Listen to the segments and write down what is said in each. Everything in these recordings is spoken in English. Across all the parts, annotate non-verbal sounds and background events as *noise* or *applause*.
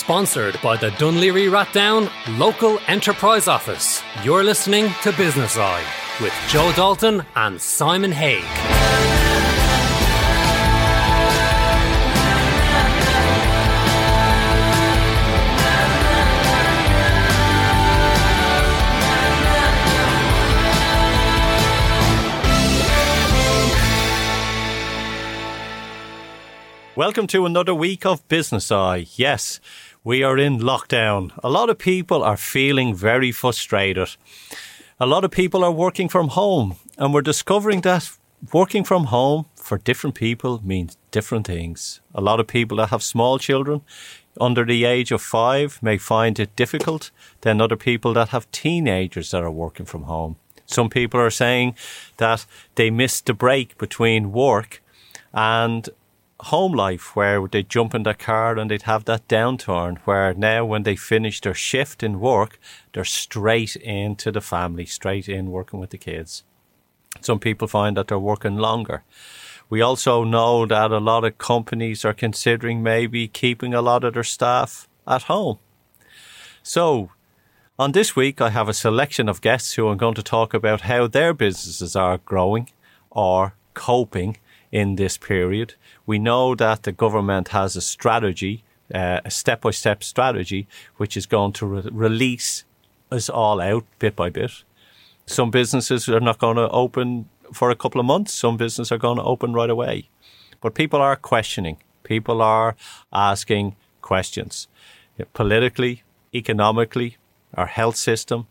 Sponsored by the Dun Laoghaire Rathdown Local Enterprise Office. You're listening to Business Eye with Joe Dalton and Simon Haig. Welcome to another week of Business Eye. Yes, we are in lockdown. A lot of people are feeling very frustrated. A lot of people are working from home, and we're discovering that working from home for different people means different things. A lot of people that have small children under the age of five may find it difficult than other people that have teenagers that are working from home. Some people are saying that they missed the break between work and home life where they'd jump in their car and they'd have that downturn where now when they finish their shift in work, they're straight into the family, straight in working with the kids. Some people find that they're working longer. We also know that a lot of companies are considering maybe keeping a lot of their staff at home. So, on this week, I have a selection of guests who are going to talk about how their businesses are growing or coping in this period. We know that the government has a strategy, uh, a step by step strategy, which is going to re- release us all out bit by bit. Some businesses are not going to open for a couple of months, some businesses are going to open right away. But people are questioning, people are asking questions politically, economically, our health system.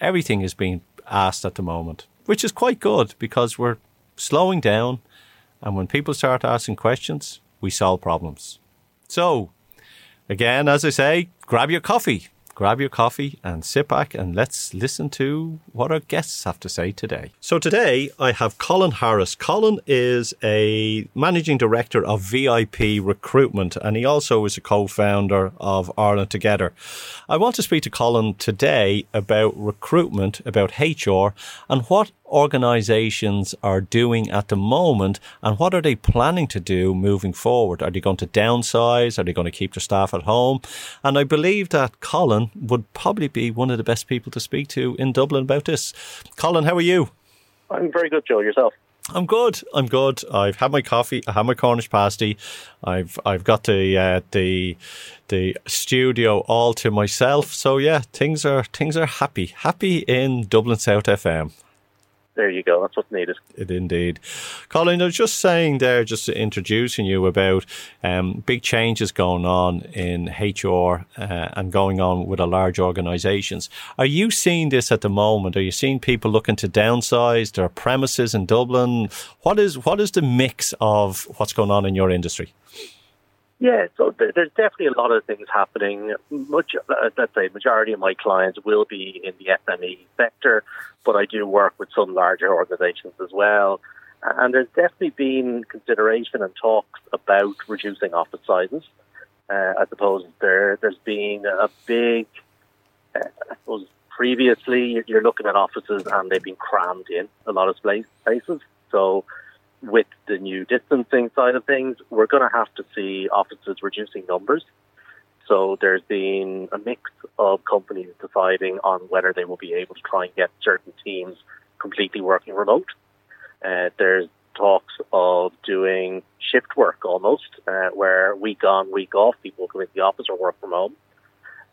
Everything is being asked at the moment, which is quite good because we're slowing down. And when people start asking questions, we solve problems. So, again, as I say, grab your coffee, grab your coffee and sit back and let's listen to what our guests have to say today. So today I have Colin Harris. Colin is a managing director of VIP recruitment and he also is a co-founder of Ireland Together. I want to speak to Colin today about recruitment, about HR and what organizations are doing at the moment and what are they planning to do moving forward? Are they going to downsize? Are they going to keep their staff at home? And I believe that Colin would probably be one of the best people to speak to in Dublin about this. Colin, how are you? I'm very good, Joe. Yourself? I'm good. I'm good. I've had my coffee. I have my Cornish pasty. I've I've got the uh, the the studio all to myself. So yeah, things are things are happy. Happy in Dublin South FM there you go. That's what's needed. It indeed. Colin, I was just saying there, just introducing you about um, big changes going on in HR uh, and going on with a large organisations. Are you seeing this at the moment? Are you seeing people looking to downsize their premises in Dublin? What is what is the mix of what's going on in your industry? Yeah, so there's definitely a lot of things happening. Much, uh, let's say, majority of my clients will be in the SME sector, but I do work with some larger organisations as well. And there's definitely been consideration and talks about reducing office sizes. Uh, I suppose there there's been a big, uh, I suppose previously you're looking at offices and they've been crammed in a lot of places. So with the new distancing side of things, we're going to have to see offices reducing numbers. So there's been a mix of companies deciding on whether they will be able to try and get certain teams completely working remote. Uh, there's talks of doing shift work almost, uh, where week on, week off, people come into the office or work from home.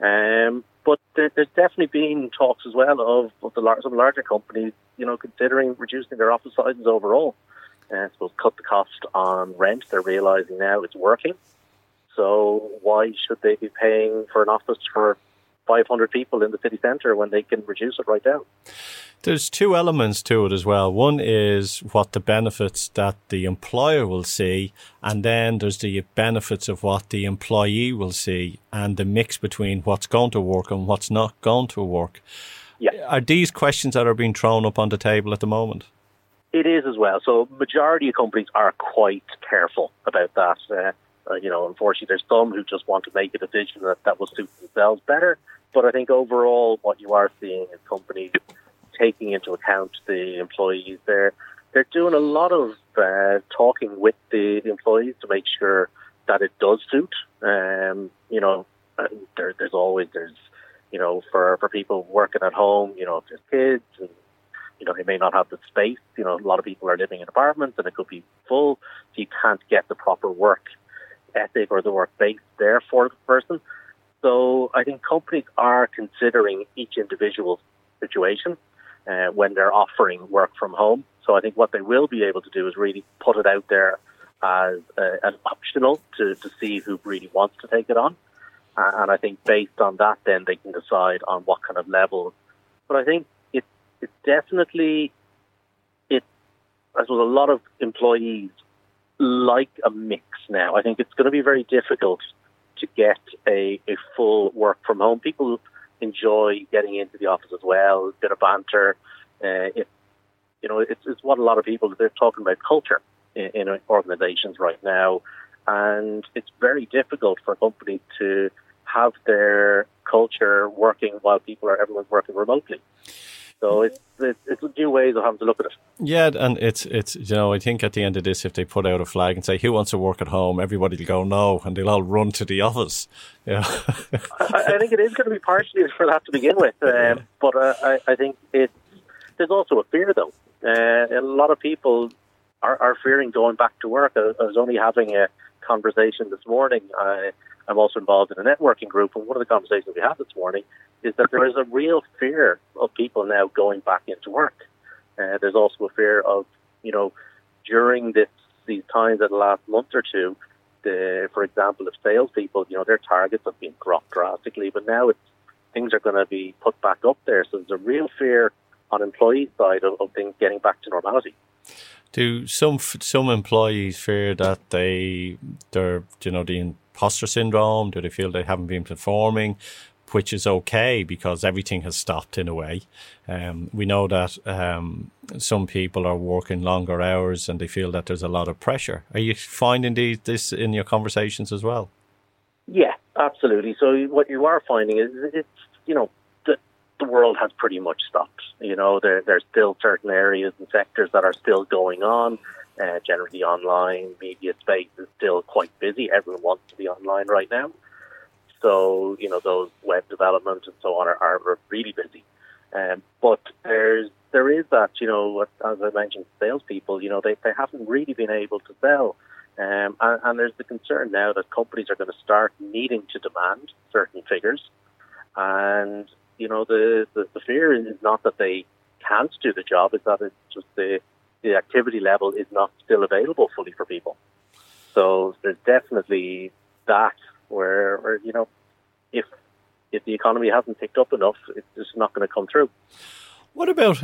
Um, but there, there's definitely been talks as well of, of the, some larger companies, you know, considering reducing their office sizes overall uh, I suppose, cut the cost on rent. They're realizing now it's working. So why should they be paying for an office for 500 people in the city centre when they can reduce it right down? There's two elements to it as well. One is what the benefits that the employer will see, and then there's the benefits of what the employee will see, and the mix between what's going to work and what's not going to work. Yeah. Are these questions that are being thrown up on the table at the moment? It is as well. So majority of companies are quite careful about that. Uh, uh, you know, unfortunately, there's some who just want to make a decision that that will suit themselves better. But I think overall, what you are seeing is companies taking into account the employees. They're they're doing a lot of uh, talking with the employees to make sure that it does suit. Um, you know, there, there's always there's you know for for people working at home, you know, if there's kids and you know he may not have the space. You know, a lot of people are living in apartments and it could be full, so you can't get the proper work ethic or the work base there for the person. So I think companies are considering each individual situation uh, when they're offering work from home. So I think what they will be able to do is really put it out there as uh, an optional to, to see who really wants to take it on. And I think based on that, then they can decide on what kind of level. But I think it, definitely, it, I suppose a lot of employees like a mix now. I think it's going to be very difficult to get a, a full work from home. People enjoy getting into the office as well, a bit of banter. Uh, it, you know, it's, it's what a lot of people they're talking about culture in, in organizations right now, and it's very difficult for a company to have their culture working while people are everyone's working remotely. So it's, it's, it's new ways of having to look at it. Yeah, and it's it's you know I think at the end of this, if they put out a flag and say who wants to work at home, everybody will go no, and they'll all run to the office. Yeah, I, I, think it is going to be partially *laughs* for that to begin with, um, but uh, I, I think it there's also a fear though. Uh, a lot of people are, are fearing going back to work. I, I was only having a conversation this morning. I, I'm also involved in a networking group, and one of the conversations we had this morning is that there is a real fear of people now going back into work. Uh, there's also a fear of, you know, during this these times the last month or two, the, for example, if salespeople, you know, their targets have been dropped drastically, but now it's things are going to be put back up there. So there's a real fear on employee side of, of things getting back to normality. Do some some employees fear that they they're you know the imposter syndrome? Do they feel they haven't been performing? Which is okay because everything has stopped in a way. Um, we know that um, some people are working longer hours and they feel that there's a lot of pressure. Are you finding these, this in your conversations as well? Yeah, absolutely. So what you are finding is it's you know the world has pretty much stopped. You know there there's still certain areas and sectors that are still going on. Uh, generally, online media space is still quite busy. Everyone wants to be online right now. So, you know, those web development and so on are, are really busy. Um, but there's there is that, you know, as I mentioned, salespeople, you know, they, they haven't really been able to sell. Um, and, and there's the concern now that companies are going to start needing to demand certain figures. And, you know, the, the, the fear is not that they can't do the job, it's that it's just the the activity level is not still available fully for people. So there's definitely that where, where you know, if if the economy hasn't picked up enough, it's just not going to come through. What about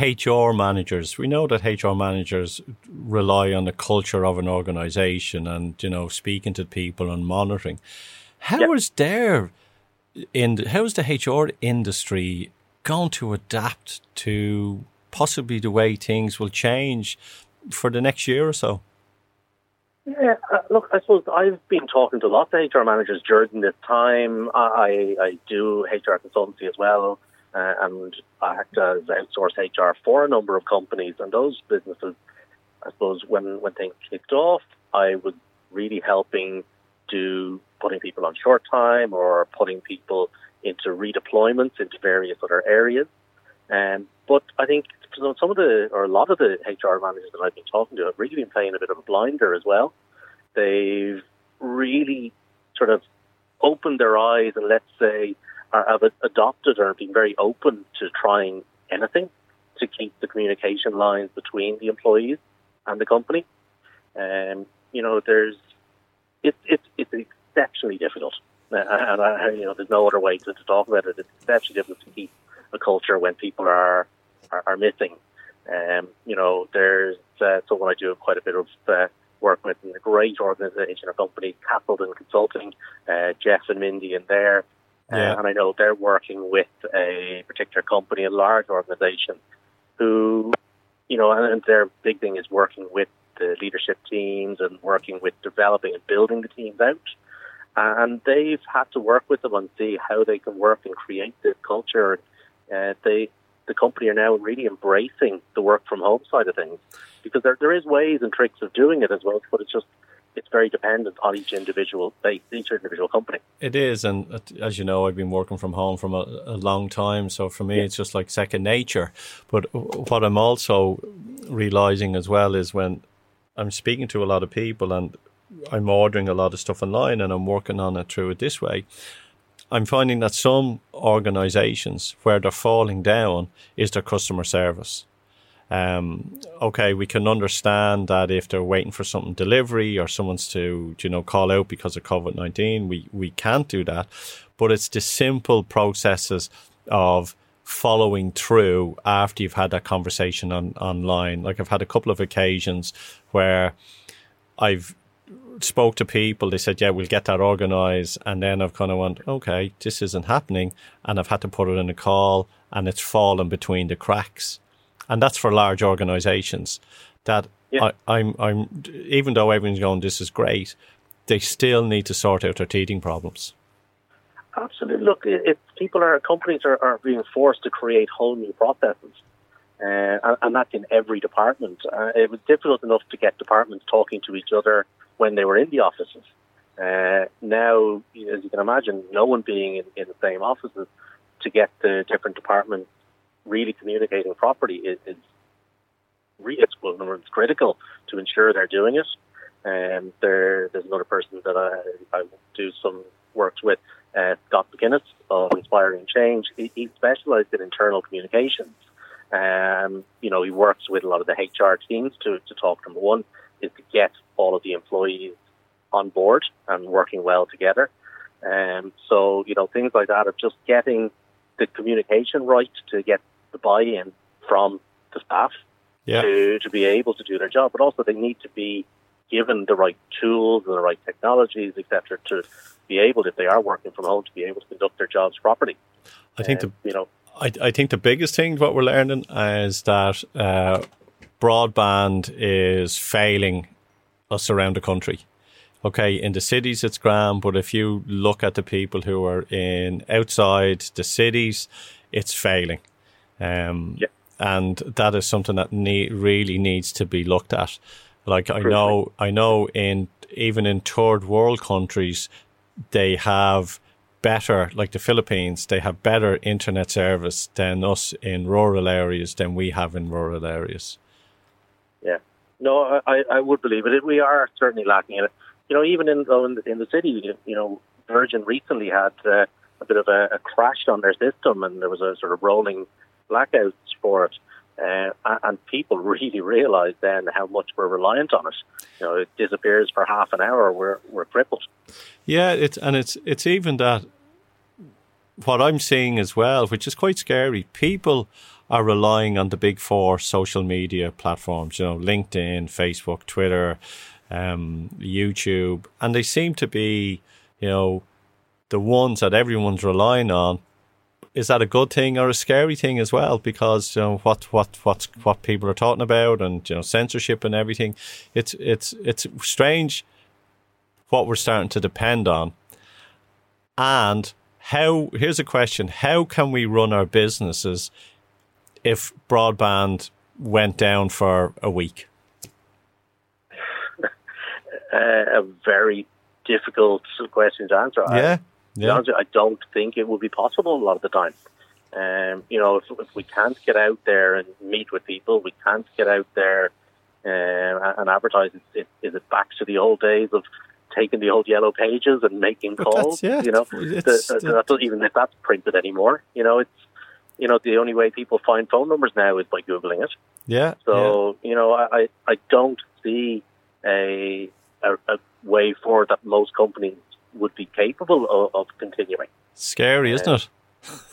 HR managers? We know that HR managers rely on the culture of an organisation and you know speaking to people and monitoring. How yep. is their in how is the HR industry going to adapt to possibly the way things will change for the next year or so? Yeah, uh, look, I suppose I've been talking to lots of HR managers during this time. I, I do HR consultancy as well, uh, and I act as outsource HR for a number of companies. And those businesses, I suppose, when, when things kicked off, I was really helping do putting people on short time or putting people into redeployments into various other areas. Um, but I think some of the, or a lot of the HR managers that I've been talking to have really been playing a bit of a blinder as well. They've really sort of opened their eyes and let's say have adopted or been very open to trying anything to keep the communication lines between the employees and the company. Um, you know, there's it's it's it's exceptionally difficult, uh, and I, you know, there's no other way to, to talk about it. It's exceptionally difficult to keep a culture when people are are, are missing. Um, you know, there's uh, someone I do quite a bit of uh, work with in a great organisation or company, Castleton Consulting, uh, Jeff and Mindy in there. Uh, and I know they're working with a particular company, a large organisation, who, you know, and their big thing is working with the leadership teams and working with developing and building the teams out. And they've had to work with them and see how they can work and create this culture uh, they the company are now really embracing the work from home side of things because there there is ways and tricks of doing it as well, but it's just it's very dependent on each individual base, each individual company. It is, and uh, as you know, I've been working from home from a, a long time, so for me, yeah. it's just like second nature. But what I'm also realizing as well is when I'm speaking to a lot of people and I'm ordering a lot of stuff online and I'm working on it through it this way. I'm finding that some organizations where they're falling down is their customer service. Um, okay, we can understand that if they're waiting for something delivery or someone's to, you know, call out because of COVID 19, we, we can't do that. But it's the simple processes of following through after you've had that conversation on, online. Like I've had a couple of occasions where I've spoke to people, they said, yeah, we'll get that organized. And then I've kind of went, okay, this isn't happening. And I've had to put it in a call and it's fallen between the cracks. And that's for large organizations that yeah. I, I'm, I'm, even though everyone's going, this is great, they still need to sort out their teething problems. Absolutely. Look, if people are, companies are, are being forced to create whole new processes, uh, and, and, that's in every department. Uh, it was difficult enough to get departments talking to each other when they were in the offices. Uh, now, as you can imagine, no one being in, in, the same offices to get the different departments really communicating properly is, is really it's, critical to ensure they're doing it. Um, there, there's another person that I, I do some works with, uh, Scott McGuinness of Inspiring Change. He, he specialised in internal communications. Um, you know, he works with a lot of the HR teams to, to talk, number one, is to get all of the employees on board and working well together. Um, so, you know, things like that of just getting the communication right to get the buy-in from the staff yeah. to, to be able to do their job, but also they need to be given the right tools and the right technologies, etc., to be able, if they are working from home, to be able to conduct their jobs properly. I think um, the you know, I, I think the biggest thing what we're learning is that uh, broadband is failing us around the country. Okay, in the cities it's grand, but if you look at the people who are in outside the cities, it's failing. Um, yeah. And that is something that need, really needs to be looked at. Like I know, I know in even in third world countries, they have better, like the Philippines, they have better internet service than us in rural areas than we have in rural areas. Yeah, no, I, I would believe it. We are certainly lacking in it. You know, even in in the, in the city, you know, Virgin recently had uh, a bit of a, a crash on their system, and there was a sort of rolling blackouts for it. Uh, and people *laughs* really realised then how much we're reliant on it. You know, it disappears for half an hour, we're we're crippled. Yeah, it's and it's it's even that what I'm seeing as well, which is quite scary. People are relying on the big four social media platforms, you know, LinkedIn, Facebook, Twitter, um, YouTube, and they seem to be, you know, the ones that everyone's relying on. Is that a good thing or a scary thing as well? Because you know what what what what people are talking about and you know censorship and everything. It's it's it's strange what we're starting to depend on, and how. Here's a question: How can we run our businesses if broadband went down for a week? Uh, a very difficult question to answer. Yeah. I, yeah. I don't think it will be possible a lot of the time. Um, you know, if, if, we can't get out there and meet with people, we can't get out there uh, and advertise. Is, is it back to the old days of taking the old yellow pages and making calls? Yeah, you know, the, the, the, even if that's printed anymore, you know, it's you know, the only way people find phone numbers now is by googling it. Yeah. So yeah. you know, I I don't see a, a, a way forward that most companies would be capable of, of continuing. Scary, isn't uh, it?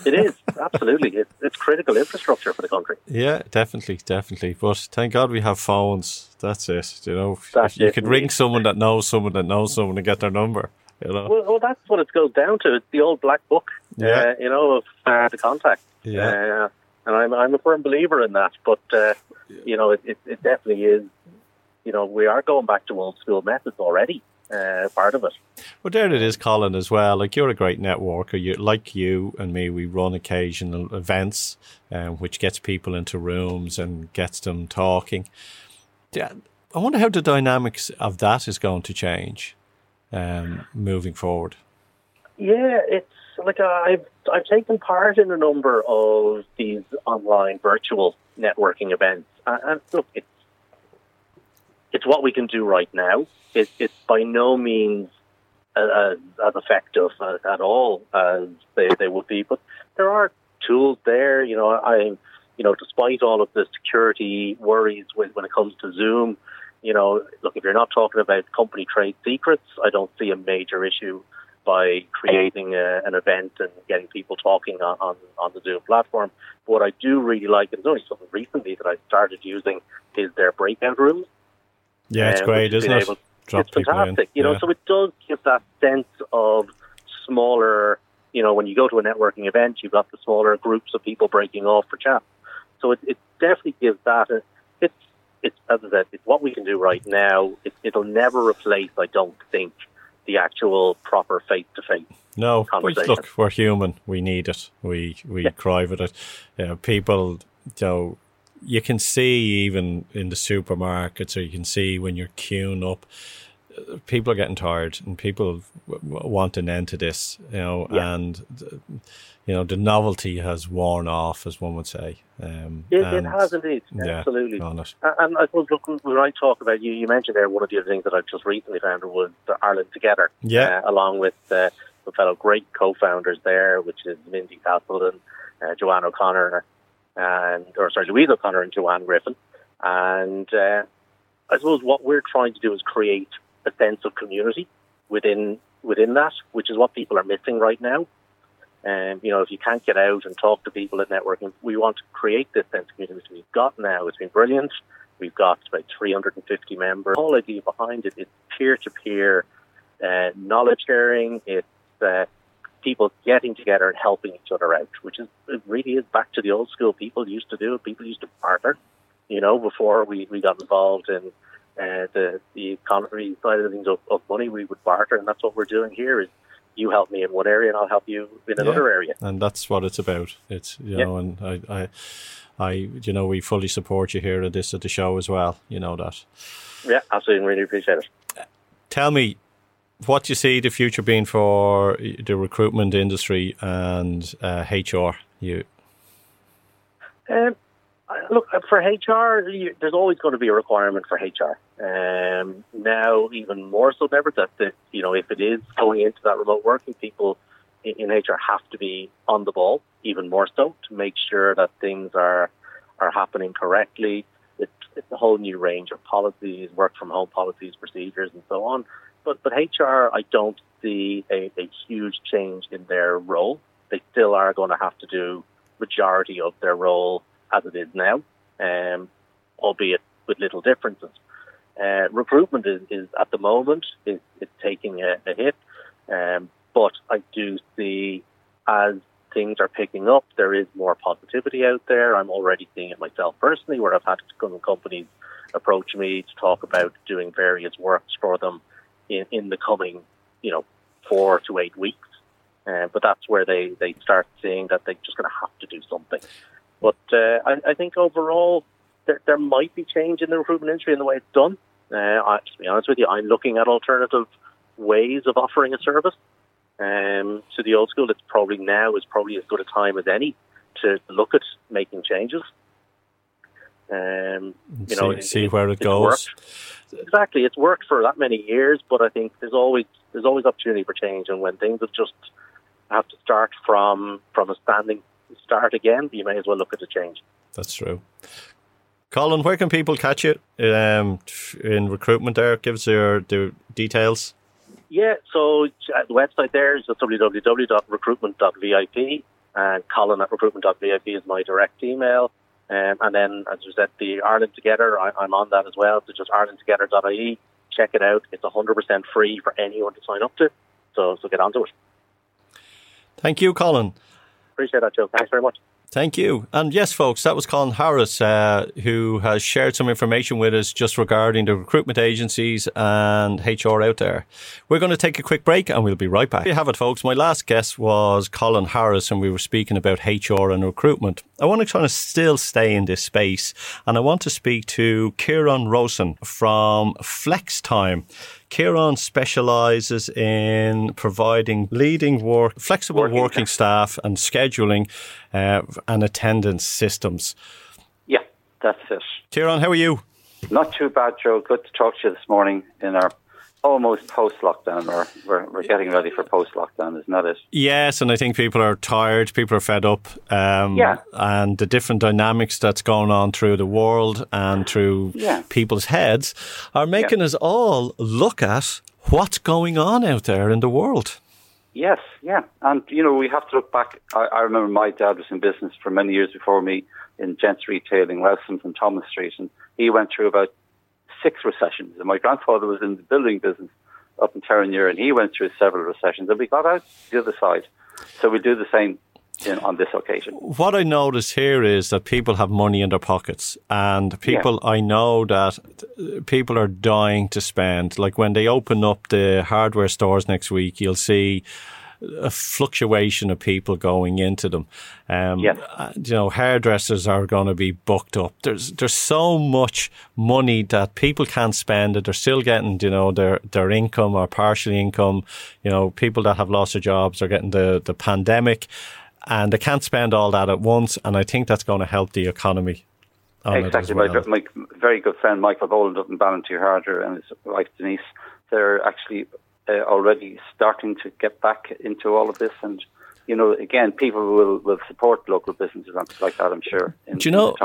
It is absolutely. It's, it's critical infrastructure for the country. Yeah, definitely, definitely. But thank God we have phones. That's it. You know, That's you it. could ring someone that knows someone that knows someone and get their number. You know. Well, well that's what it goes down to. It's the old black book. Yeah. Uh, you know, of uh, the contact. Yeah. Uh, and I'm I'm a firm believer in that. But uh, you know, it, it, it definitely is. You know, we are going back to old school methods already. Uh, part of it. Well, there it is, Colin, as well. Like you're a great networker. You like you and me. We run occasional events, um, which gets people into rooms and gets them talking. Yeah, I wonder how the dynamics of that is going to change um, moving forward. Yeah, it's like uh, I've I've taken part in a number of these online virtual networking events, and, and look, it's it's what we can do right now. It, it's by no means as, as effective uh, at all as they, they would be, but there are tools there. You know, I you know, despite all of the security worries when, when it comes to Zoom, you know, look, if you're not talking about company trade secrets, I don't see a major issue by creating a, an event and getting people talking on, on, on the Zoom platform. But what I do really like, and it's only something recently that I started using, is their breakout rooms. Yeah, it's um, great, isn't it? Able, it's fantastic, you know. Yeah. So it does give that sense of smaller. You know, when you go to a networking event, you've got the smaller groups of people breaking off for chat. So it, it definitely gives that. A, it's it's as I said, it's what we can do right now. It, it'll never replace, I don't think, the actual proper face to face. No, look, we're human. We need it. We we yeah. cry with it. You know, people, you know, you can see even in the supermarkets, or you can see when you're queuing up. People are getting tired, and people want an end to this. You know, yeah. and you know the novelty has worn off, as one would say. Um, it, it, has indeed, yeah, absolutely. And, and I suppose, look, when I talk about you, you mentioned there one of the other things that I've just recently found was Ireland Together. Yeah, uh, along with uh, the fellow great co-founders there, which is Mindy Castleton, uh, Joanne O'Connor, and or sorry, Louise O'Connor and Joanne Griffin. And uh, I suppose what we're trying to do is create a sense of community within within that, which is what people are missing right now. And you know, if you can't get out and talk to people at networking, we want to create this sense of community we've got now. It's been brilliant. We've got about 350 members. The whole idea behind it is peer-to-peer uh, knowledge sharing. It's uh, people getting together and helping each other out, which is it really is back to the old school. People used to do it. People used to barter, you know, before we, we got involved in uh, the the economy side of things of, of, money. We would barter, and that's what we're doing here. Is you help me in one area, and I'll help you in another yeah, area. And that's what it's about. It's you yeah. know, and I, I, I, you know, we fully support you here at this at the show as well. You know that. Yeah, absolutely. Really appreciate it. Tell me, what do you see the future being for the recruitment industry and uh, HR? You. Um, look for HR. You, there's always going to be a requirement for HR. Um, now, even more so than ever, that the, you know if it is going into that remote working, people in, in HR have to be on the ball even more so to make sure that things are are happening correctly. It's, it's a whole new range of policies, work from home policies, procedures, and so on but but HR, I don't see a, a huge change in their role. They still are going to have to do majority of their role as it is now, um, albeit with little differences. Uh, recruitment is, is, at the moment is, is taking a, a hit, um, but I do see as things are picking up, there is more positivity out there. I'm already seeing it myself personally, where I've had companies approach me to talk about doing various works for them in, in the coming, you know, four to eight weeks. Uh, but that's where they, they start seeing that they're just going to have to do something. But uh, I, I, think overall, there, there might be change in the recruitment industry in the way it's done. Uh, I, to be honest with you, I'm looking at alternative ways of offering a service. Um, to the old school, it's probably now is probably as good a time as any to look at making changes. Um, you see, know, see where it goes. Worked exactly. It's worked for that many years, but I think there's always there's always opportunity for change, and when things have just have to start from from a standing start again, you may as well look at the change. That's true. Colin, where can people catch you um, in recruitment? There, give us your, the details. Yeah, so the website there is www.recruitment.vip, and Colin at recruitment.vip is my direct email. Um, and then, as you said, the Ireland Together, I, am on that as well. So just irelandtogether.ie. Check it out. It's 100% free for anyone to sign up to. So, so get onto it. Thank you, Colin. Appreciate that, Joe. Thanks very much. Thank you. And yes, folks, that was Colin Harris, uh, who has shared some information with us just regarding the recruitment agencies and HR out there. We're going to take a quick break and we'll be right back. There you have it, folks. My last guest was Colin Harris, and we were speaking about HR and recruitment. I want to try to still stay in this space, and I want to speak to Ciaran Rowsome from FlexTime. Ciaran specialises in providing leading work, flexible working, working staff and scheduling uh, and attendance systems. Yeah, that's it. Ciaran, how are you? Not too bad, Joe. Good to talk to you this morning in our almost post lockdown, or we're, we're getting ready for post lockdown, isn't that it? Yes, and I think people are tired, people are fed up. Um, yeah. And the different dynamics that's going on through the world and through yeah. people's heads are making yeah. us all look at what's going on out there in the world. Yes, yeah. And, you know, we have to look back. I, I remember my dad was in business for many years before me in gents retailing, Lessons and Thomas Street, and he went through about six recessions. And my grandfather was in the building business up in Terenure, and he went through several recessions, and we got out the other side. So we do the same in, on this occasion. What I notice here is that people have money in their pockets, and people, yeah. I know that people are dying to spend. Like when they open up the hardware stores next week, you'll see a fluctuation of people going into them. Um, yes. Uh, you know, hairdressers are going to be booked up. There's there's so much money that people can't spend that they're still getting, you know, their their income or partial income. You know, people that have lost their jobs are getting the the pandemic, and they can't spend all that at once. And I think that's going to help the economy. Exactly. Well. My, my, very good friend Michael Boland up in Ballinteer Harder and his wife Denise, they're actually uh, already starting to get back into all of this and you know, again, people will, will support local businesses and like that. I'm sure. In, Do you know,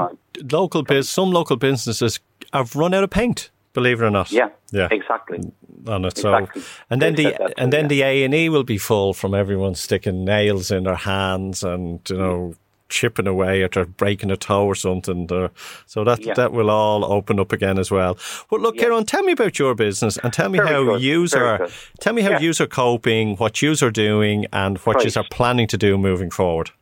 local biz, some local businesses have run out of paint. Believe it or not. Yeah. Yeah. Exactly. On it. Exactly. So, and then the and then the A and E will be full from everyone sticking nails in their hands and you know chipping away at or breaking a toe or something. Or, so that yeah. that will all open up again as well. But look, yeah. Ciaran, tell me about your business and tell me Very how good. you are. Tell me how yeah. are coping, what you are doing, and what you are planning to do moving forward.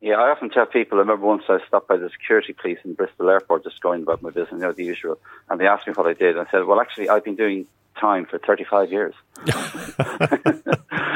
Yeah, I often tell people. I remember once I stopped by the security police in Bristol Airport, just going about my business, you know, the usual, and they asked me what I did. And I said, "Well, actually, I've been doing time for 35 years, *laughs* *laughs*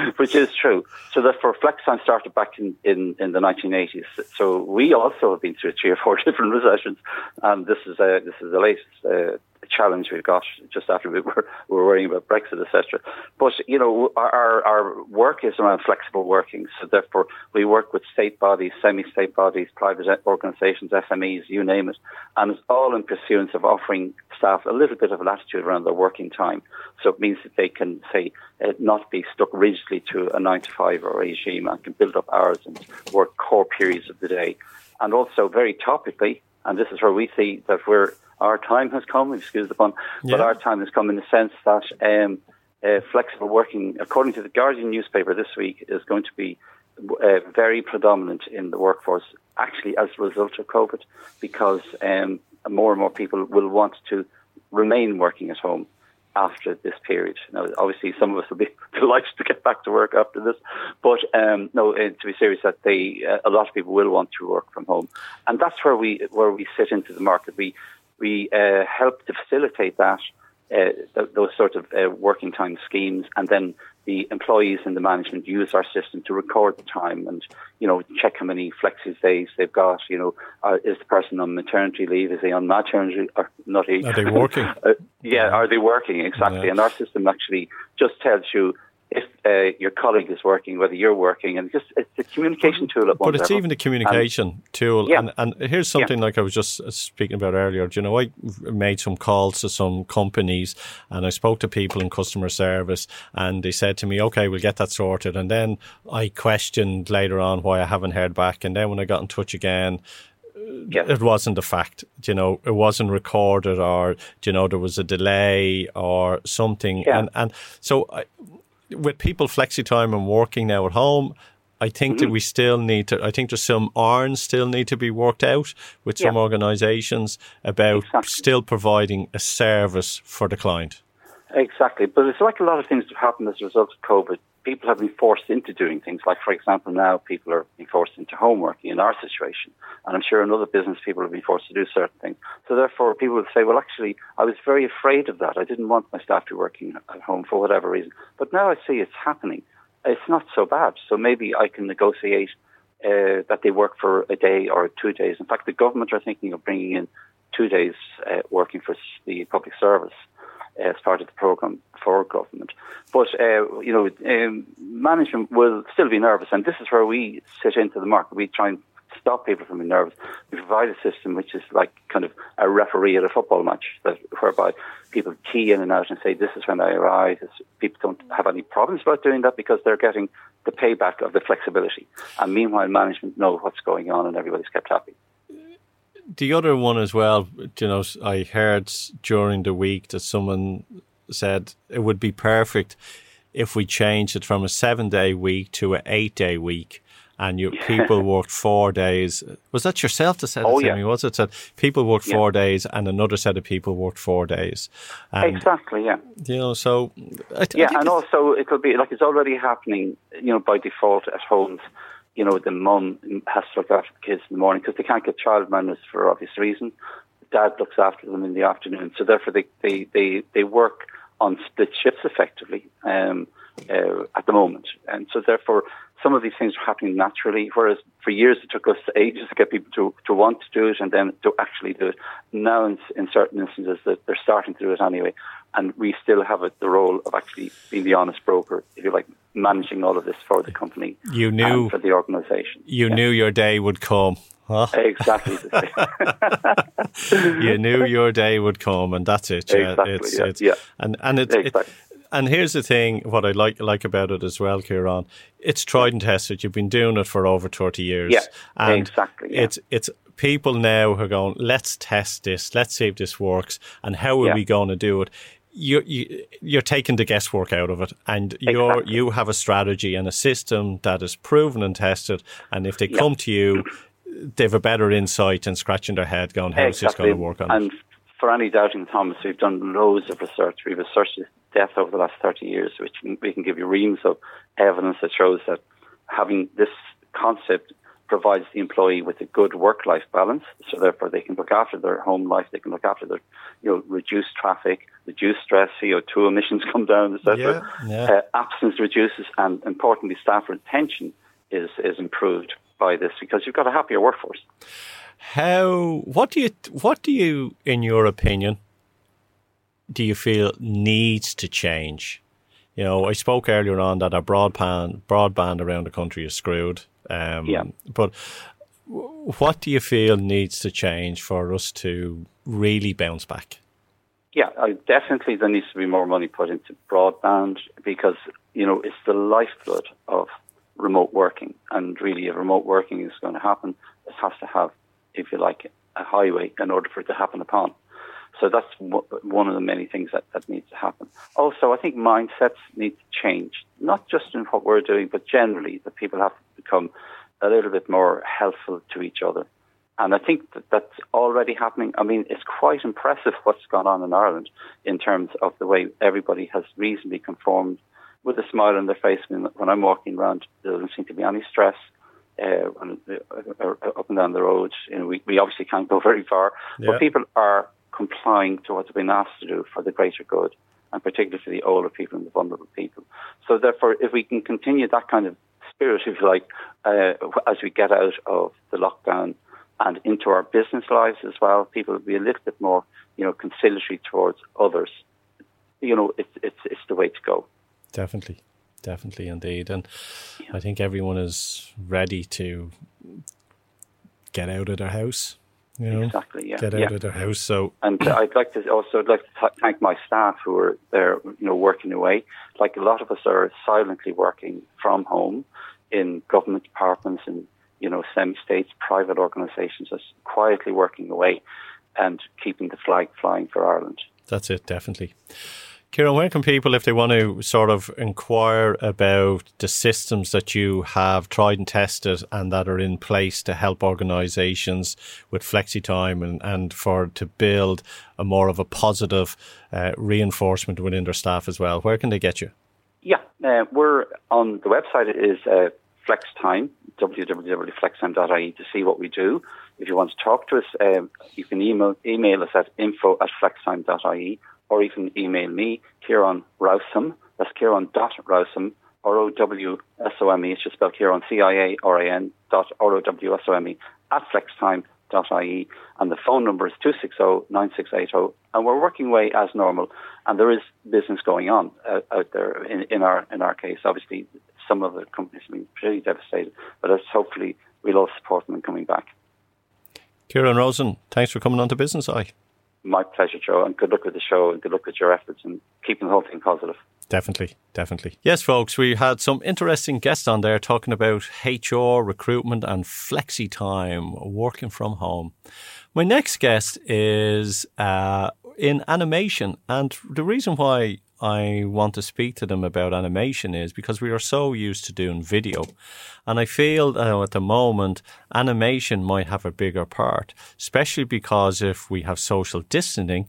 *laughs* which is true. So therefore, FlexTime started back in, in, in, the 1980s. So we also have been through three or four *laughs* different recessions, and this is this is the latest uh, challenge we've got just after we *laughs* were, we were worrying about Brexit, etc. But you know, our our work is around flexible working. So therefore, we work with state bodies, semi-state bodies, private organisations, SMEs, you name it, and it's all in pursuance of offering staff a little bit of latitude around their working time. So it means that they can say uh, not be stuck rigidly to a nine to five or regime and can build up hours and work core periods of the day. And also very topically, and this is where we see that we're our time has come, excuse the pun, yeah. but our time has come in the sense that um, uh, flexible working, according to the Guardian newspaper this week, is going to be uh, very predominant in the workforce, actually as a result of COVID, because um, more and more people will want to remain working at home after this period. Now, obviously, some of us will be *laughs* delighted to get back to work after this, but um, no, uh, to be serious, that they uh, a lot of people will want to work from home, and that's where we where we sit into the market. We we uh, help to facilitate that, uh, th- those sort of uh, working time schemes, and then the employees and the management use our system to record the time and you know check how many flexi days they've got. You know, uh, is the person on maternity leave? Is he on maternity or not? Are they working? *laughs* uh, yeah, are they working exactly? Yeah. And our system actually just tells you if uh, your colleague is working, whether you're working, and just it's a communication tool. but it's even a communication tool. Yeah. And, and here's something yeah. like I was just speaking about earlier. Do you know, I made some calls to some companies, and I spoke to people in customer service, and they said to me, "Okay, we'll get that sorted." And then I questioned later on why I haven't heard back, and then when I got in touch again. Yes. It wasn't a fact, you know. It wasn't recorded, or you know, there was a delay or something, yeah. and and so I, with people flexi time and working now at home, I think mm-hmm. that we still need to. I think there's some irons still need to be worked out with some yeah. organisations about exactly. still providing a service for the client. Exactly, but it's like a lot of things that have happened as a result of COVID. People have been forced into doing things. Like, for example, now people are being forced into homeworking in our situation. And I'm sure in other business people have been forced to do certain things. So therefore, people would say, well, actually, I was very afraid of that. I didn't want my staff to be working at home for whatever reason. But now I see it's happening. It's not so bad. So maybe I can negotiate uh, that they work for a day or two days. In fact, the government are thinking of bringing in two days uh, working for the public service as part of the programme for government. But, uh, you know, um, management will still be nervous, and this is where we sit into the market. We try and stop people from being nervous. We provide a system which is like kind of a referee at a football match, that, whereby people key in and out and say, this is when I arrive. People don't have any problems about doing that because they're getting the payback of the flexibility. And meanwhile, management know what's going on and everybody's kept happy the other one as well, you know, I heard during the week that someone said it would be perfect if we changed it from a seven day week to an eight day week and you people *laughs* worked four days. Was that yourself that said oh, it yeah. me? Was it said people worked yeah. four days and another set of people worked four days? And, exactly. Yeah. You know, so I, yeah, I and also it could be like it's already happening. You know, by default at homes you know, the mum has to look after the kids in the morning because they can't get child childminders for obvious reasons. Dad looks after them in the afternoon, so therefore they they they, they work on split shifts effectively um, uh, at the moment, and so therefore some of these things are happening naturally. Whereas for years it took us ages to get people to to want to do it and then to actually do it. Now, in, in certain instances, they're starting to do it anyway, and we still have it, the role of actually being the honest broker, if you like, managing all of this for the company. You knew for the organisation. You yeah. knew your day would come. Huh? *laughs* Exactly. *laughs* you knew your day would come, and that's it. Exactly. It's, yeah. It's, yeah. And and it's exactly. it, and here's the thing: what I like like about it as well, Ciaran, it's tried and tested. You've been doing it for over thirty years. Yeah, and exactly. Yeah. It's it's people now who are going, let's test this, let's see if this works, and how are yeah. we going to do it? You, you you're taking the guesswork out of it, and you're exactly. you have a strategy and a system that is proven and tested. And if they yeah. come to you, they've a better insight and scratching their head, going, "How's exactly. this going to work on?" And for any doubting Thomas, we've done loads of research. We've researched death over the last thirty years, which we can give you reams of evidence that shows that having this concept provides the employee with a good work-life balance. So therefore, they can look after their home life. They can look after their, you know, reduce traffic, reduce stress, CO2 emissions *laughs* come down, etc. Yeah, yeah. uh, absence reduces, and importantly, staff retention is is improved by this because you've got a happier workforce. How? What do you? What do you, in your opinion, do you feel needs to change? You know, I spoke earlier on that our broadband broadband around the country is screwed. Um, yeah. But what do you feel needs to change for us to really bounce back? Yeah, I, definitely there needs to be more money put into broadband because, you know, it's the lifeblood of remote working. And really, if remote working is going to happen, it has to have, if you like, a highway in order for it to happen upon. So that's one of the many things that, that needs to happen. Also, I think mindsets need to change, not just in what we're doing, but generally that people have to become a little bit more helpful to each other. And I think that that's already happening. I mean, it's quite impressive what's gone on in Ireland in terms of the way everybody has reasonably conformed with a smile on their face when, when I'm walking around. There doesn't seem to be any stress. Uh, uh, up and down the roads, you know, we, we obviously can't go *laughs* very far, yeah. but people are complying to what's been asked to do for the greater good, and particularly for the older people and the vulnerable people. So, therefore, if we can continue that kind of spirit, if you like, uh, as we get out of the lockdown and into our business lives as well, people will be a little bit more, you know, conciliatory towards others. You know, it's it's it's the way to go. Definitely, definitely, indeed, and yeah. I think everyone is ready to get out of their house you know, exactly. Yeah, get out yeah. of their house. So, and I'd like to also I'd like to thank my staff who are there, you know, working away. Like a lot of us are silently working from home in government departments and you know semi-states, private organisations, just quietly working away and keeping the flag flying for Ireland. That's it, definitely. Ciaran, where can people, if they want to sort of inquire about the systems that you have tried and tested and that are in place to help organisations with flexi time and, and for to build a more of a positive uh, reinforcement within their staff as well, where can they get you? Yeah, uh, we're on the website. It is uh, FlexTime, www.flextime.ie to see what we do. If you want to talk to us, um, you can email, email us at info at flextime.ie or can email me, Ciaran Rowsome. That's Ciaran.Rowsome, R-O-W-S-O-M-E. It's just spelled Ciaran, C-I-A-R-A-N dot R-O-W-S-O-M-E at flextime.ie. And the phone number is 260-9680. And we're working away as normal. And there is business going on uh, out there in, in, our in our case. Obviously, some of the companies have been pretty devastated, but hopefully we'll all support them in coming back. Ciaran Rowsome, thanks for coming on to Business Eye. My pleasure, Joe, and good luck with the show and good luck with your efforts and keeping the whole thing positive. Definitely, definitely. Yes, folks, we had some interesting guests on there talking about HR, recruitment, and flexi time, working from home. My next guest is uh, in animation, and the reason why I want to speak to them about animation is because we are so used to doing video. And I feel at the moment, animation might have a bigger part, especially because if we have social distancing,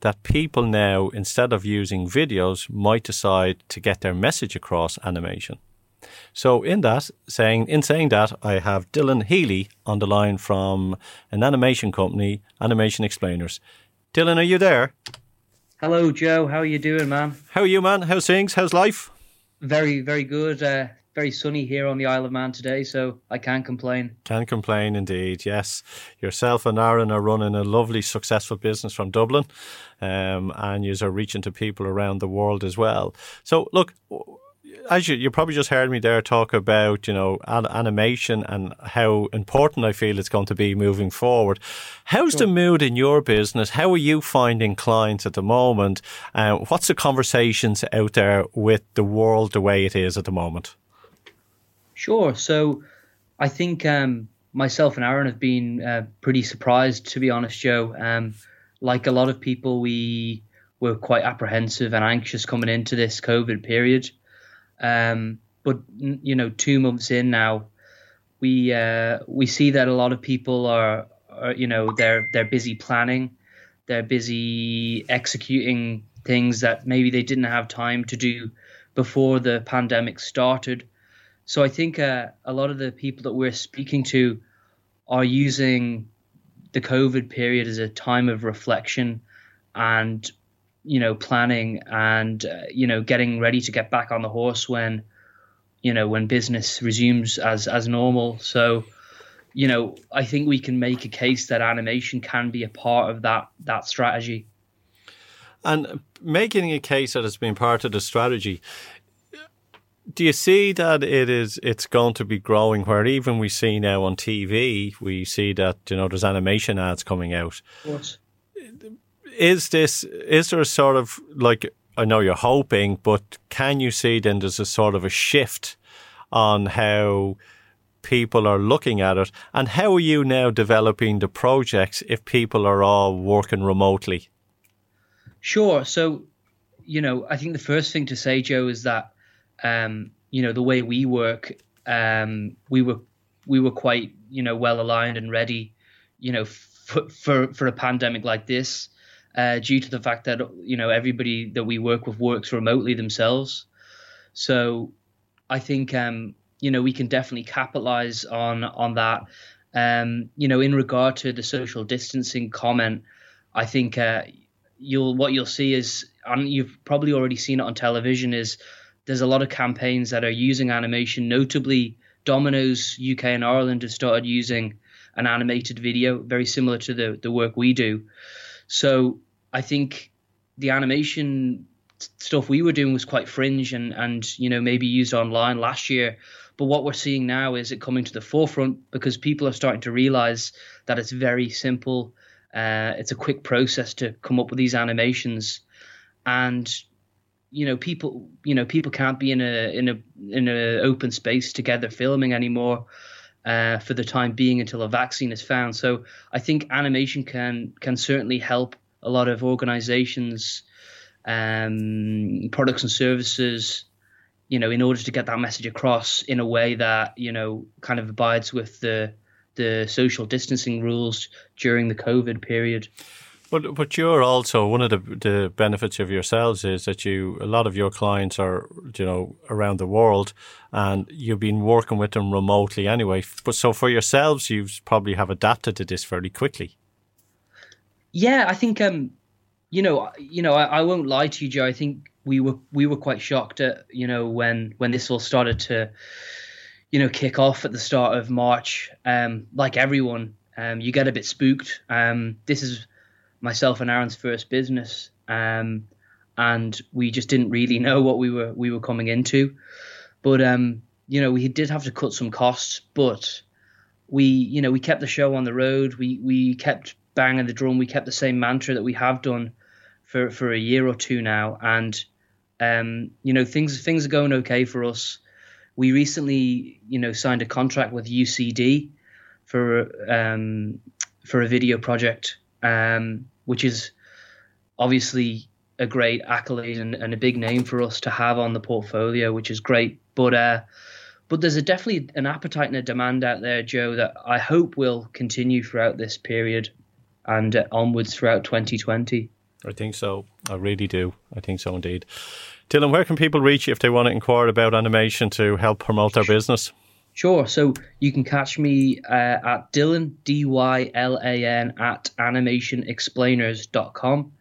that people now, instead of using videos, might decide to get their message across animation. So in that saying in saying that, I have Dylan Healy on the line from an animation company, Animation Explainers. Dylan, are you there? Hello, Joe. How are you doing, man? How are you, man? How's things? How's life? Very, very good. Uh, very sunny here on the Isle of Man today, so I can't complain. Can't complain, indeed. Yes, yourself and Aaron are running a lovely, successful business from Dublin, um, and you are reaching to people around the world as well. So, look, as you, you probably just heard me there talk about, you know, animation and how important I feel it's going to be moving forward. How's sure. the mood in your business? How are you finding clients at the moment? Uh, what's the conversations out there with the world the way it is at the moment? Sure. So I think um, myself and Aaron have been uh, pretty surprised, to be honest, Joe. Um, like a lot of people, we were quite apprehensive and anxious coming into this COVID period. Um, but you know, two months in now, we uh, we see that a lot of people are, are, you know, they're they're busy planning, they're busy executing things that maybe they didn't have time to do before the pandemic started. So I think uh, a lot of the people that we're speaking to are using the COVID period as a time of reflection and you know, planning and uh, you know, getting ready to get back on the horse when, you know, when business resumes as as normal. So, you know, I think we can make a case that animation can be a part of that that strategy. And making a case that it's been part of the strategy, do you see that it is it's going to be growing where even we see now on TV we see that you know there's animation ads coming out is this is there a sort of like I know you're hoping, but can you see then there's a sort of a shift on how people are looking at it, and how are you now developing the projects if people are all working remotely? Sure. So, you know, I think the first thing to say, Joe, is that um, you know the way we work, um, we were we were quite you know well aligned and ready, you know, for for, for a pandemic like this uh, due to the fact that you know everybody that we work with works remotely themselves. So I think um, you know we can definitely capitalize on on that. Um, you know, in regard to the social distancing comment, I think uh, you'll what you'll see is, and you've probably already seen it on television, is there's a lot of campaigns that are using animation. Notably, Domino's UK and Ireland have started using an animated video, very similar to the the work we do. So I think the animation stuff we were doing was quite fringe and and you know maybe used online last year. But what we're seeing now is it coming to the forefront because people are starting to realize that it's very simple. Uh, it's a quick process to come up with these animations. And you know people you know people can't be in a in a in an open space together filming anymore uh, for the time being until a vaccine is found. So i think animation can can certainly help a lot of organizations, um, products and services, you know, in order to get that message across in a way that, you know, kind of abides with the the social distancing rules during the COVID period. But but you're also one of the the benefits of yourselves is that you a lot of your clients are you know around the world, and you've been working with them remotely anyway. But so for yourselves, you probably have adapted to this fairly quickly. Yeah, I think um, you know, you know, I, I won't lie to you, Joe. I think we were we were quite shocked at you know when when this all started to you know kick off at the start of March. Um, like everyone, um, you get a bit spooked. Um, this is myself and Aaron's first business, um, and we just didn't really know what we were we were coming into. But um, you know, we did have to cut some costs, but we you know we kept the show on the road. We we kept banging the drum. We kept the same mantra that we have done for for a year or two now, and um, you know things things are going okay for us. We recently you know signed a contract with UCD for um, for a video project um, which is obviously a great accolade and, and, a big name for us to have on the portfolio, which is great. But uh, but there's a definitely an appetite and a demand out there, Joe, that I hope will continue throughout this period and uh, onwards throughout 2020. I think so. I really do. I think so indeed. Dylan, where can people reach you if they want to inquire about animation to help promote their business? Sure. So you can catch me uh, at Dylan, D Y L A N, at animationexplainers.com.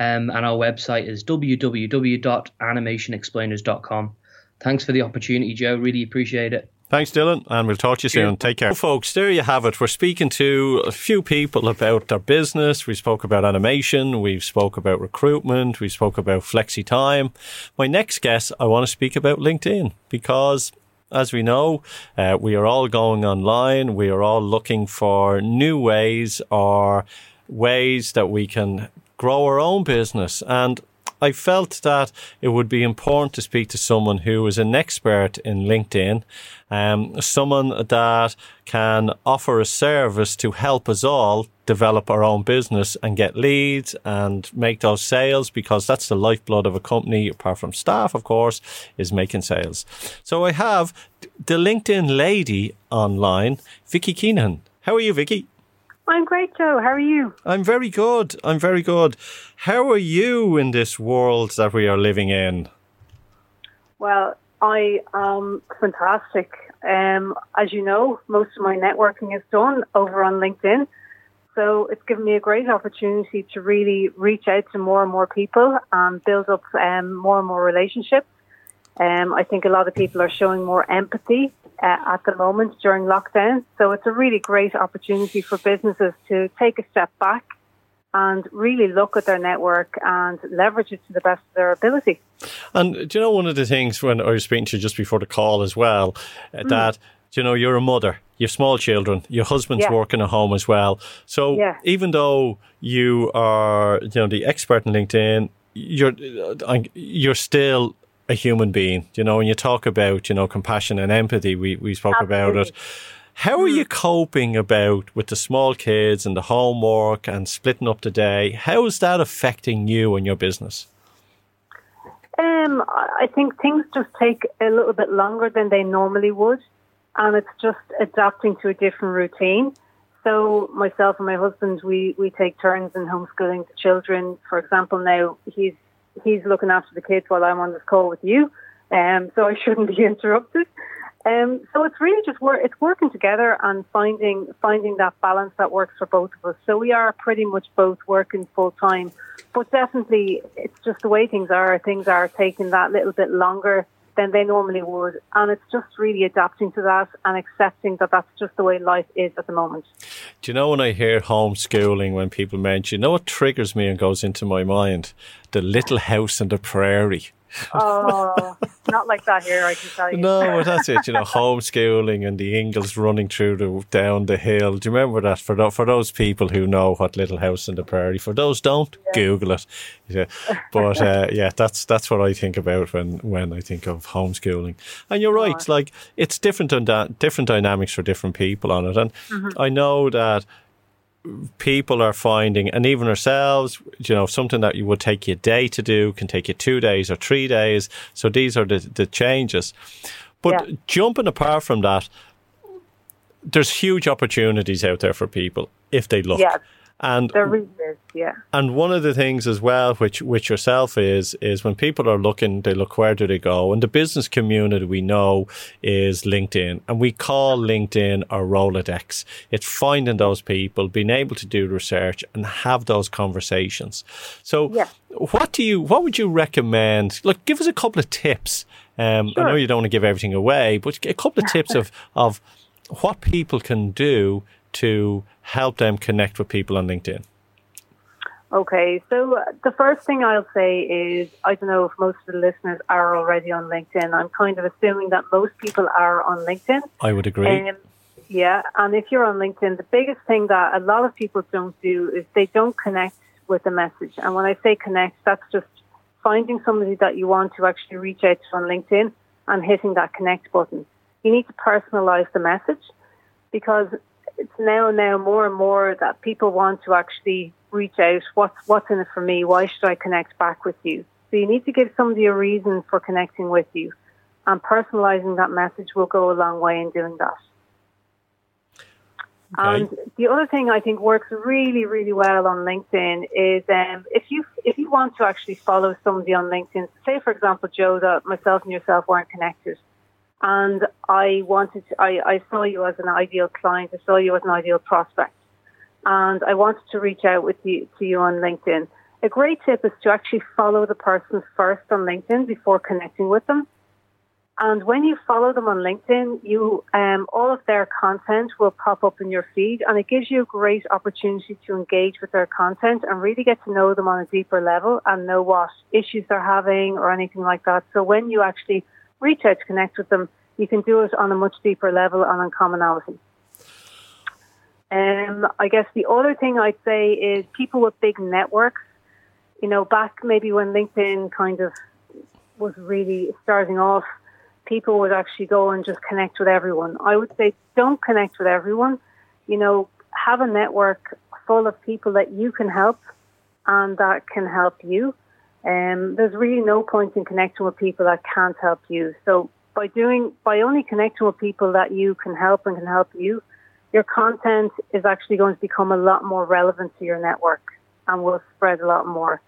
Um, and our website is www.animationexplainers.com. Thanks for the opportunity, Joe. Really appreciate it. Thanks, Dylan, and we'll talk to you soon. Take care. Well, folks, there you have it. We're speaking to a few people about their business. We spoke about animation. We've spoke about recruitment. We spoke about flexi time. My next guest, I want to speak about LinkedIn because as we know, uh, we are all going online. We are all looking for new ways or ways that we can grow our own business. And I felt that it would be important to speak to someone who is an expert in LinkedIn, um, someone that can offer a service to help us all develop our own business and get leads and make those sales because that's the lifeblood of a company, apart from staff, of course, is making sales. So I have the LinkedIn lady online, Vicky Keenan. How are you, Vicky? I'm great, Joe. How are you? I'm very good. I'm very good. How are you in this world that we are living in? Well, I am fantastic. Um, as you know, most of my networking is done over on LinkedIn. So it's given me a great opportunity to really reach out to more and more people and build up um, more and more relationships. Um, I think a lot of people are showing more empathy uh, at the moment during lockdown. So it's a really great opportunity for businesses to take a step back and really look at their network and leverage it to the best of their ability. And do you know one of the things when I was speaking to you just before the call as well, mm. that you know you're a mother, you have small children, your husband's yeah. working at home as well. So yeah. even though you are you know the expert in LinkedIn, you're uh, you're still a human being. You know, when you talk about, you know, compassion and empathy, we, we spoke Absolutely. about it. How are you coping about with the small kids and the homework and splitting up the day? How is that affecting you and your business? Um, I think things just take a little bit longer than they normally would, and it's just adapting to a different routine. So myself and my husband, we, we take turns in homeschooling the children. For example, now he's he's looking after the kids while I'm on this call with you, um, so I shouldn't be *laughs* interrupted. Um, so it's really just work, it's working together and finding finding that balance that works for both of us. So we are pretty much both working full time, but definitely it's just the way things are. Things are taking that little bit longer than they normally would, and it's just really adapting to that and accepting that that's just the way life is at the moment. Do you know when I hear homeschooling, when people mention, you know what triggers me and goes into my mind? The little house on the prairie oh, not like that here, I can tell you. No, that's it. You know, homeschooling and the Ingalls running through the down the hill. Do you remember that? For the, for those people who know what Little House on the Prairie, for those don't, yeah. Google it. Yeah. But uh, yeah, that's that's what I think about when when I think of homeschooling. And you're right, oh. like it's different and different dynamics for different people on it. And mm-hmm. I know that people are finding, and even ourselves, you know, something that you would take you a day to do can take you two days or three days. So these are the, the changes. But yeah. jumping apart from that, there's huge opportunities out there for people if they look. Yeah. And there really is, yeah. And one of the things as well, which which yourself is, is when people are looking, they look where do they go? And the business community we know is LinkedIn, and we call LinkedIn a Rolodex. It's finding those people, being able to do research, and have those conversations. So, Yeah. what do you, what would you recommend? Look, give us a couple of tips. Um, I know you don't want to give everything away, but a couple of tips of of what people can do to help them connect with people on LinkedIn. Okay, so uh, the first thing I'll say is I don't know if most of the listeners are already on LinkedIn. I'm kind of assuming that most people are on LinkedIn. I would agree. Um, yeah, and if you're on LinkedIn, the biggest thing that a lot of people don't do is they don't connect with the message. And when I say connect, that's just finding somebody that you want to actually reach out to on LinkedIn and hitting that connect button. You need to personalize the message because it's now now more and more that people want to actually reach out. What's what's in it for me? Why should I connect back with you? So you need to give somebody a reason for connecting with you, and personalizing that message will go a long way in doing that. And the other thing I think works really, really well on LinkedIn is um, if you if you want to actually follow somebody on LinkedIn, say for example, Joe, that myself and yourself weren't connected, and I wanted to, I, I saw you as an ideal client, I saw you as an ideal prospect, and I wanted to reach out with you to you on LinkedIn. A great tip is to actually follow the person first on LinkedIn before connecting with them. And when you follow them on LinkedIn, you um, all of their content will pop up in your feed, and it gives you a great opportunity to engage with their content and really get to know them on a deeper level and know what issues they're having or anything like that. So when you actually reach out connect with them, you can do it on a much deeper level and on commonality. Um, I guess the other thing I'd say is people with big networks. You know, back maybe when LinkedIn kind of was really starting off, people would actually go and just connect with everyone. I would say don't connect with everyone. You know, have a network full of people that you can help and that can help you. Um, there's really no point in connecting with people that can't help you. So by doing, by only connecting with people that you can help and can help you, your content is actually going to become a lot more relevant to your network and will spread a lot more.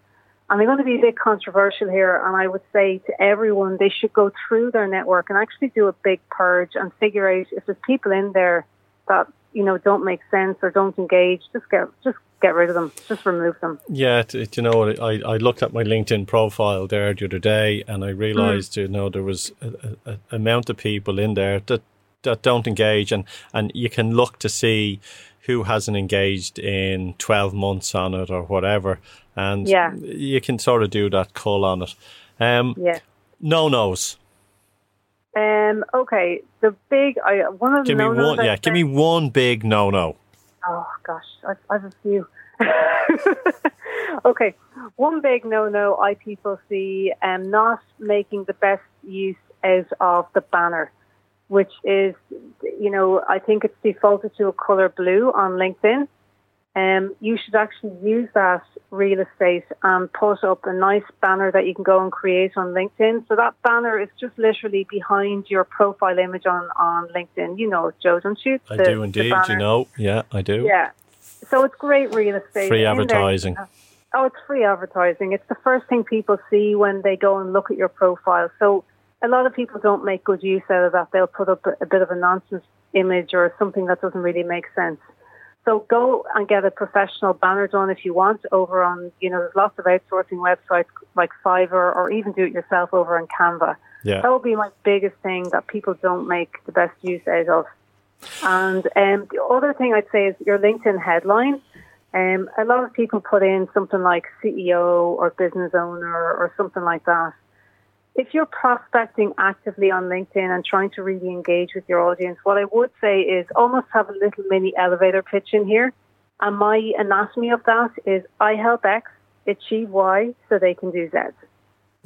And I'm going to be a bit controversial here, and I would say to everyone they should go through their network and actually do a big purge and figure out if there's people in there that you know don't make sense or don't engage. Just get just get rid of them. Just remove them. Yeah, t- t- you know, what I, I looked at my LinkedIn profile there the other day, and I realised, you know, there was a, a, a amount of people in there that that don't engage, and and you can look to see who hasn't engaged in twelve months on it or whatever, and Yeah. you can sort of do that call on it. Um, Yeah. no nos. Um. Okay. The big. I one of the Give me no-nos one. Yeah, give me one big no no. Oh gosh, I, I have a few. *laughs* okay, one big no-no I people see um, not making the best use out of the banner, which is, you know, I think it's defaulted to a color blue on LinkedIn. Um, you should actually use that real estate and put up a nice banner that you can go and create on LinkedIn. So that banner is just literally behind your profile image on, on LinkedIn. You know, it, Joe, don't you? I The- do indeed. You know, yeah, I do. Yeah. So it's great real estate. Free there- advertising. Oh, it's free advertising. It's the first thing people see when they go and look at your profile. So a lot of people don't make good use out of that. They'll put up a, a bit of a nonsense image or something that doesn't really make sense. So go and get a professional banner done if you want over on, you know, there's lots of outsourcing websites like Fiverr or even do it yourself over on Canva. Yeah. That would be my biggest thing that people don't make the best use out of. And um, the other thing I'd say is your LinkedIn headline. Um, a lot of people put in something like CEO or business owner or something like that. If you're prospecting actively on LinkedIn and trying to really engage with your audience, what I would say is almost have a little mini elevator pitch in here. And my anatomy of that is I help X achieve Y so they can do Z.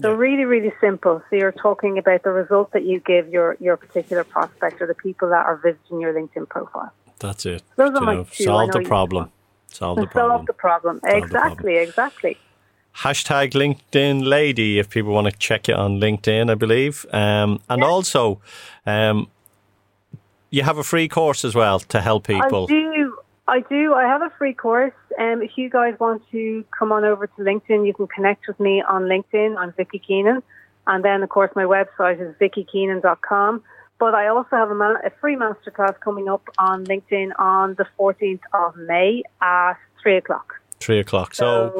So really, really simple. So you're talking about the result that you give your, your particular prospect or the people that are visiting your LinkedIn profile. That's it. Those are You my two. Solve *laughs* the problem. Solve the problem. solve the problem. the exactly, exactly. Hashtag LinkedIn lady if people want to check you on LinkedIn, I believe. Um, and also, um, you have a free course as well to help people. I do. I do. I have a free course. um, if you guys want to come on over to LinkedIn, you can connect with me on LinkedIn. I'm Vicky Keenan. And then, of course, my website is vickykeenan.com. But I also have a, ma- a free masterclass coming up on LinkedIn on the 14th of May at 3 o'clock. Three o'clock. So,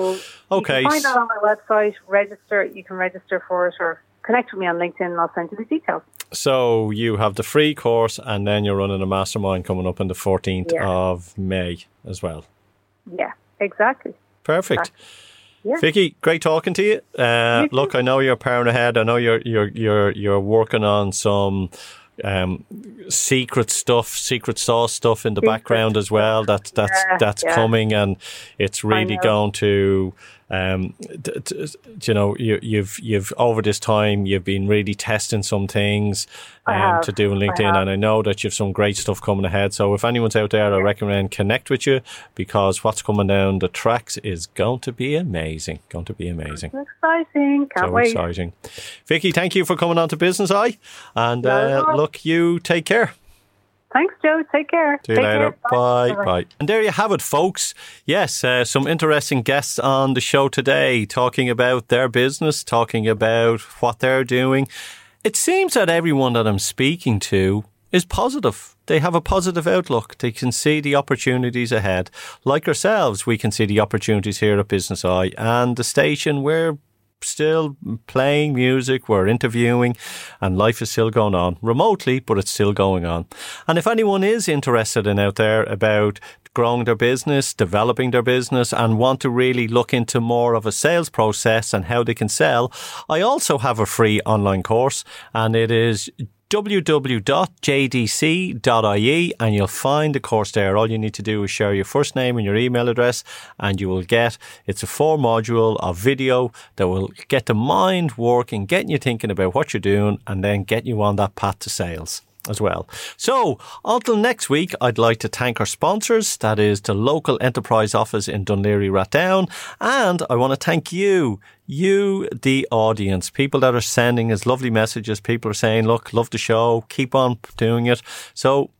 So okay. Find that on my website. Register. You can register for it or connect with me on LinkedIn and I'll send you the details. So you have the free course, and then you're running a mastermind coming up on the 14th Yeah. of May as well. Yeah, exactly. Perfect. Yeah. Vicky, great talking to you. Uh, You look, I know you're powering ahead. I know you're you're you're you're working on some um, secret stuff, secret sauce stuff in the Secret background as well. That that's Yeah, that's yeah. coming, and it's really going to. Um, d- d- you know, you, you've you've over this time you've been really testing some things I um, to do on LinkedIn, have. and I know that you've some great stuff coming ahead. So if anyone's out there, I recommend connect with you because what's coming down the tracks is going to be amazing. Going to be amazing. Exciting. Can't So wait. exciting. Vicky, thank you for coming on to Business Eye. And uh, all. look, you take care. Thanks, Joe. Take care. See you Take later. Care. Bye. Bye-bye. Bye. And there you have it, folks. Yes, uh, some interesting guests on the show today talking about their business, talking about what they're doing. It seems that everyone that I'm speaking to is positive. They have a positive outlook. They can see the opportunities ahead. Like ourselves, we can see the opportunities here at Business Eye and the station. We're still playing music, we're interviewing, and life is still going on remotely, but it's still going on. And if anyone is interested in out there about growing their business, developing their business, and want to really look into more of a sales process and how they can sell, I also have a free online course, and it is www.jdc.ie and you'll find the course there. All you need to do is share your first name and your email address and you will get it's a four module of video that will get the mind working, getting you thinking about what you're doing and then get you on that path to sales as well. So, until next week, I'd like to thank our sponsors. That is the local enterprise office in Dun Laoghaire Rathdown. And I want to thank you, you, the audience, people that are sending us lovely messages. People are saying, look, love the show, keep on doing it. So,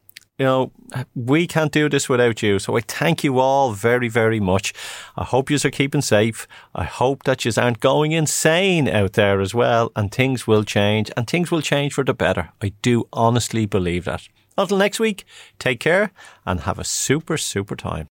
you know, we can't do this without you. So I thank you all very, very much. I hope you are keeping safe. I hope that you aren't going insane out there as well. And things will change and things will change for the better. I do honestly believe that. Until next week, take care and have a super, super time.